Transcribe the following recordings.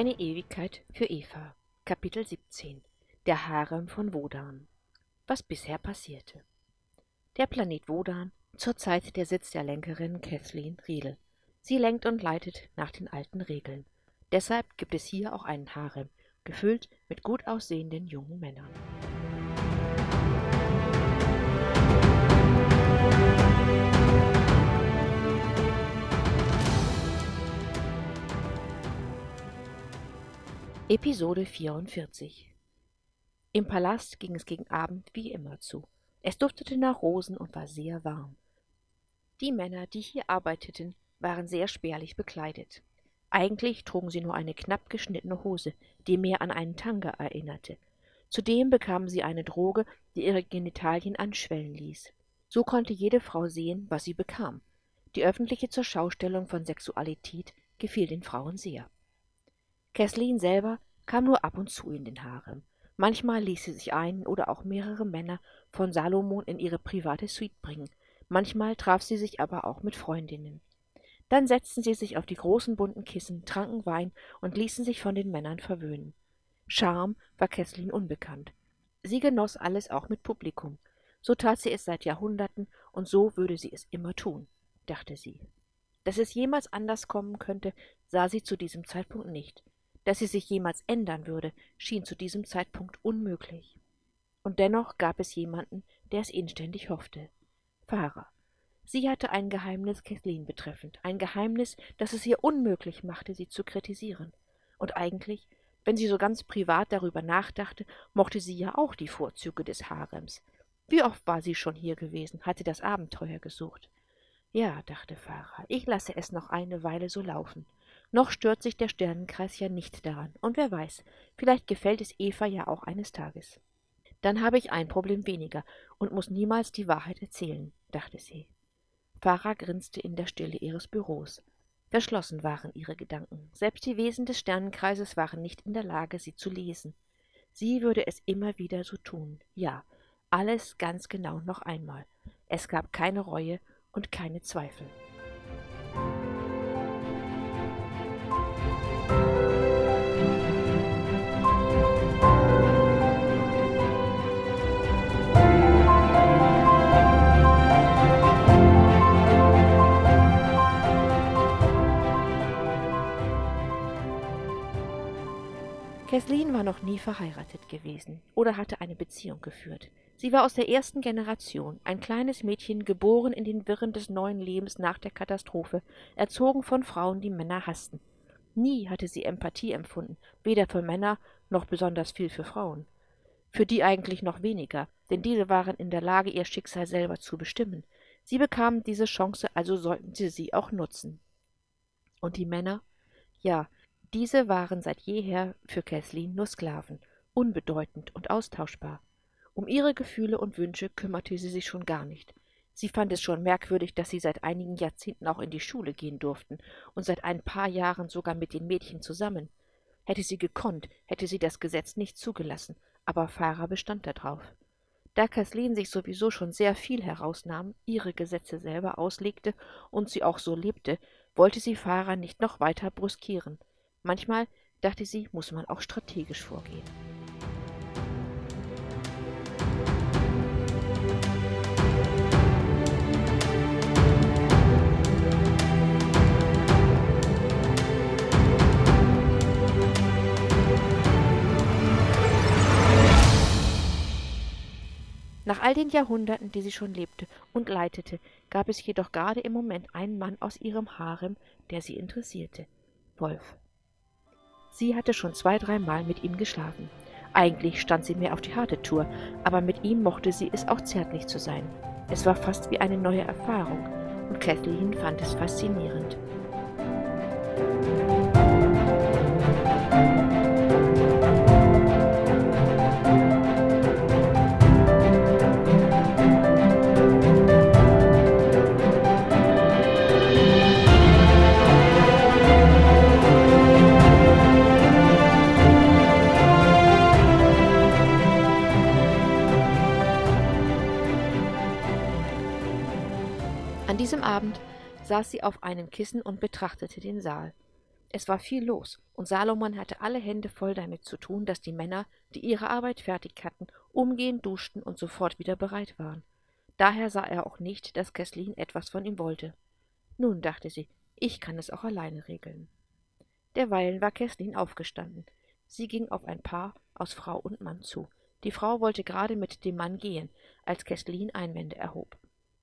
Eine Ewigkeit für Eva. Kapitel 17. Der Harem von Wodan. Was bisher passierte. Der Planet Wodan, zurzeit der Sitz der Lenkerin Kathleen Riedel. Sie lenkt und leitet nach den alten Regeln. Deshalb gibt es hier auch einen Harem, gefüllt mit gut aussehenden jungen Männern. Episode 44 Im Palast ging es gegen Abend wie immer zu. Es duftete nach Rosen und war sehr warm. Die Männer, die hier arbeiteten, waren sehr spärlich bekleidet. Eigentlich trugen sie nur eine knapp geschnittene Hose, die mehr an einen Tanga erinnerte. Zudem bekamen sie eine Droge, die ihre Genitalien anschwellen ließ. So konnte jede Frau sehen, was sie bekam. Die öffentliche Zurschaustellung von Sexualität gefiel den Frauen sehr. Kathleen selber kam nur ab und zu in den Harem. Manchmal ließ sie sich einen oder auch mehrere Männer von Salomon in ihre private Suite bringen, manchmal traf sie sich aber auch mit Freundinnen. Dann setzten sie sich auf die großen bunten Kissen, tranken Wein und ließen sich von den Männern verwöhnen. Charme war Kathleen unbekannt. Sie genoss alles auch mit Publikum. So tat sie es seit Jahrhunderten und so würde sie es immer tun, dachte sie. Dass es jemals anders kommen könnte, sah sie zu diesem Zeitpunkt nicht. Dass sie sich jemals ändern würde, schien zu diesem Zeitpunkt unmöglich. Und dennoch gab es jemanden, der es inständig hoffte. Farah. Sie hatte ein Geheimnis Kathleen betreffend, ein Geheimnis, das es ihr unmöglich machte, sie zu kritisieren. Und eigentlich, wenn sie so ganz privat darüber nachdachte, mochte sie ja auch die Vorzüge des Harems. Wie oft war sie schon hier gewesen, hatte das Abenteuer gesucht. Ja, dachte Farah, ich lasse es noch eine Weile so laufen. Noch stört sich der Sternenkreis ja nicht daran. Und wer weiß, vielleicht gefällt es Eva ja auch eines Tages. Dann habe ich ein Problem weniger und muss niemals die Wahrheit erzählen, dachte sie. Farah grinste in der Stille ihres Büros. Verschlossen waren ihre Gedanken. Selbst die Wesen des Sternenkreises waren nicht in der Lage, sie zu lesen. Sie würde es immer wieder so tun. Ja, alles ganz genau noch einmal. Es gab keine Reue und keine Zweifel. Kathleen war noch nie verheiratet gewesen oder hatte eine Beziehung geführt. Sie war aus der ersten Generation, ein kleines Mädchen, geboren in den Wirren des neuen Lebens nach der Katastrophe, erzogen von Frauen, die Männer hassten. Nie hatte sie Empathie empfunden, weder für Männer noch besonders viel für Frauen. Für die eigentlich noch weniger, denn diese waren in der Lage, ihr Schicksal selber zu bestimmen. Sie bekamen diese Chance, also sollten sie sie auch nutzen. Und die Männer? Ja, diese waren seit jeher für Kathleen nur Sklaven, unbedeutend und austauschbar. Um ihre Gefühle und Wünsche kümmerte sie sich schon gar nicht. Sie fand es schon merkwürdig, dass sie seit einigen Jahrzehnten auch in die Schule gehen durften und seit ein paar Jahren sogar mit den Mädchen zusammen. Hätte sie gekonnt, hätte sie das Gesetz nicht zugelassen, aber Farah bestand darauf. Da Kathleen sich sowieso schon sehr viel herausnahm, ihre Gesetze selber auslegte und sie auch so lebte, wollte sie Farah nicht noch weiter brüskieren. Manchmal, dachte sie, muss man auch strategisch vorgehen. Nach all den Jahrhunderten, die sie schon lebte und leitete, gab es jedoch gerade im Moment einen Mann aus ihrem Harem, der sie interessierte. Wolf. Sie hatte schon zwei, dreimal mit ihm geschlafen. Eigentlich stand sie mehr auf die harte Tour, aber mit ihm mochte sie es auch zärtlich zu sein. Es war fast wie eine neue Erfahrung, und Kathleen fand es faszinierend. An diesem Abend saß sie auf einem Kissen und betrachtete den Saal. Es war viel los, und Salomon hatte alle Hände voll damit zu tun, dass die Männer, die ihre Arbeit fertig hatten, umgehend duschten und sofort wieder bereit waren. Daher sah er auch nicht, dass Keslin etwas von ihm wollte. Nun, dachte sie, ich kann es auch alleine regeln. Derweilen war Keslin aufgestanden. Sie ging auf ein Paar aus Frau und Mann zu. Die Frau wollte gerade mit dem Mann gehen, als Keslin Einwände erhob.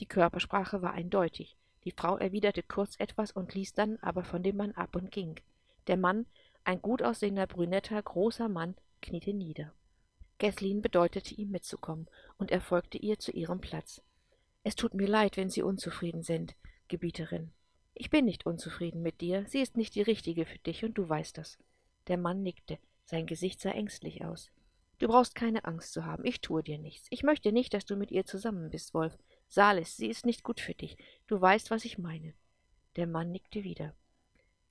Die Körpersprache war eindeutig. Die Frau erwiderte kurz etwas und ließ dann aber von dem Mann ab und ging. Der Mann, ein gut aussehender, brünetter, großer Mann, kniete nieder. Keslin bedeutete ihm mitzukommen, und er folgte ihr zu ihrem Platz. Es tut mir leid, wenn Sie unzufrieden sind, Gebieterin. Ich bin nicht unzufrieden mit dir, sie ist nicht die richtige für dich, und du weißt das. Der Mann nickte, sein Gesicht sah ängstlich aus. Du brauchst keine Angst zu haben, ich tue dir nichts. Ich möchte nicht, dass du mit ihr zusammen bist, Wolf. Salis, sie ist nicht gut für dich. Du weißt, was ich meine. Der Mann nickte wieder.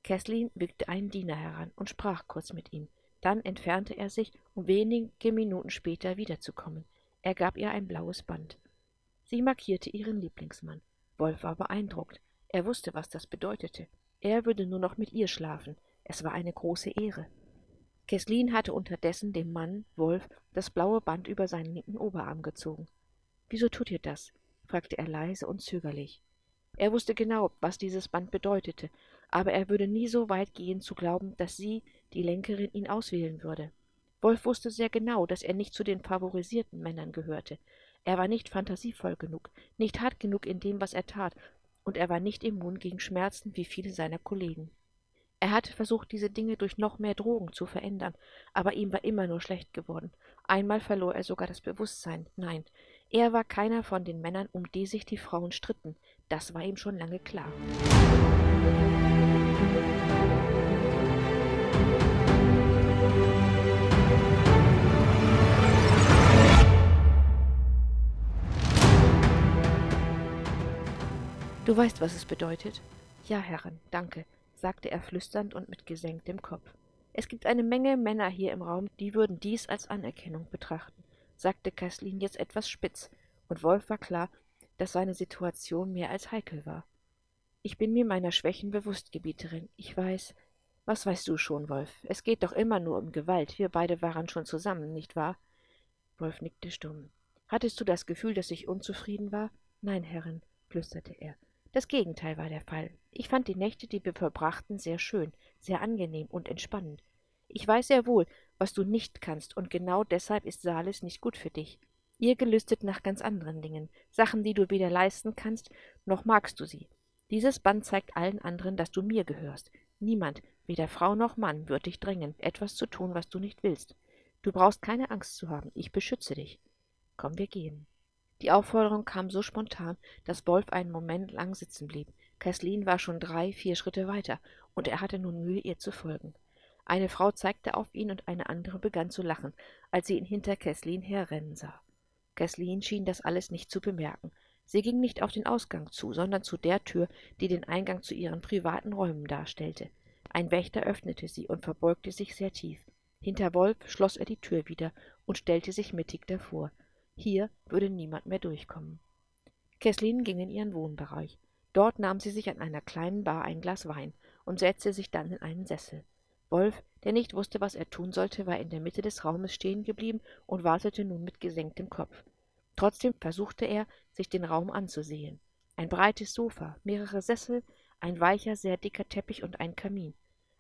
Kesslin wiegte einen Diener heran und sprach kurz mit ihm. Dann entfernte er sich, um wenige Minuten später wiederzukommen. Er gab ihr ein blaues Band. Sie markierte ihren Lieblingsmann. Wolf war beeindruckt. Er wusste, was das bedeutete. Er würde nur noch mit ihr schlafen. Es war eine große Ehre. Kesslin hatte unterdessen dem Mann, Wolf, das blaue Band über seinen linken Oberarm gezogen. Wieso tut ihr das? Fragte er leise und zögerlich. Er wusste genau, was dieses Band bedeutete, aber er würde nie so weit gehen zu glauben, dass sie, die Lenkerin, ihn auswählen würde. Wolf wusste sehr genau, dass er nicht zu den favorisierten Männern gehörte. Er war nicht fantasievoll genug, nicht hart genug in dem, was er tat, und er war nicht immun gegen Schmerzen wie viele seiner Kollegen. Er hatte versucht, diese Dinge durch noch mehr Drogen zu verändern, aber ihm war immer nur schlecht geworden. Einmal verlor er sogar das Bewusstsein. Nein, er war keiner von den Männern, um die sich die Frauen stritten. Das war ihm schon lange klar. Du weißt, was es bedeutet? Ja, Herren, danke, sagte er flüsternd und mit gesenktem Kopf. Es gibt eine Menge Männer hier im Raum, die würden dies als Anerkennung betrachten sagte Kaslin jetzt etwas spitz, und Wolf war klar, dass seine Situation mehr als heikel war. Ich bin mir meiner Schwächen bewusst, Gebieterin. Ich weiß. Was weißt du schon, Wolf? Es geht doch immer nur um Gewalt. Wir beide waren schon zusammen, nicht wahr? Wolf nickte stumm. Hattest du das Gefühl, dass ich unzufrieden war? Nein, Herrin, flüsterte er. Das Gegenteil war der Fall. Ich fand die Nächte, die wir verbrachten, sehr schön, sehr angenehm und entspannend. Ich weiß sehr wohl, was du nicht kannst, und genau deshalb ist Salis nicht gut für dich. Ihr gelüstet nach ganz anderen Dingen, Sachen, die du weder leisten kannst, noch magst du sie. Dieses Band zeigt allen anderen, dass du mir gehörst. Niemand, weder Frau noch Mann, wird dich drängen, etwas zu tun, was du nicht willst. Du brauchst keine Angst zu haben, ich beschütze dich. Komm, wir gehen. Die Aufforderung kam so spontan, dass Wolf einen Moment lang sitzen blieb. Kathleen war schon drei, vier Schritte weiter, und er hatte nun Mühe, ihr zu folgen. Eine Frau zeigte auf ihn und eine andere begann zu lachen, als sie ihn hinter Kesslin herrennen sah. Kesslin schien das alles nicht zu bemerken. Sie ging nicht auf den Ausgang zu, sondern zu der Tür, die den Eingang zu ihren privaten Räumen darstellte. Ein Wächter öffnete sie und verbeugte sich sehr tief. Hinter Wolf schloss er die Tür wieder und stellte sich mittig davor. Hier würde niemand mehr durchkommen. Kesslin ging in ihren Wohnbereich. Dort nahm sie sich an einer kleinen Bar ein Glas Wein und setzte sich dann in einen Sessel. Wolf, der nicht wusste, was er tun sollte, war in der Mitte des Raumes stehen geblieben und wartete nun mit gesenktem Kopf. Trotzdem versuchte er, sich den Raum anzusehen. Ein breites Sofa, mehrere Sessel, ein weicher, sehr dicker Teppich und ein Kamin.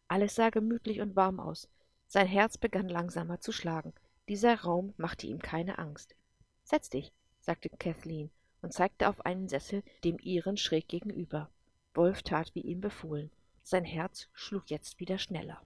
Alles sah gemütlich und warm aus. Sein Herz begann langsamer zu schlagen. Dieser Raum machte ihm keine Angst. Setz dich, sagte Kathleen und zeigte auf einen Sessel dem ihren schräg gegenüber. Wolf tat, wie ihm befohlen. Sein Herz schlug jetzt wieder schneller.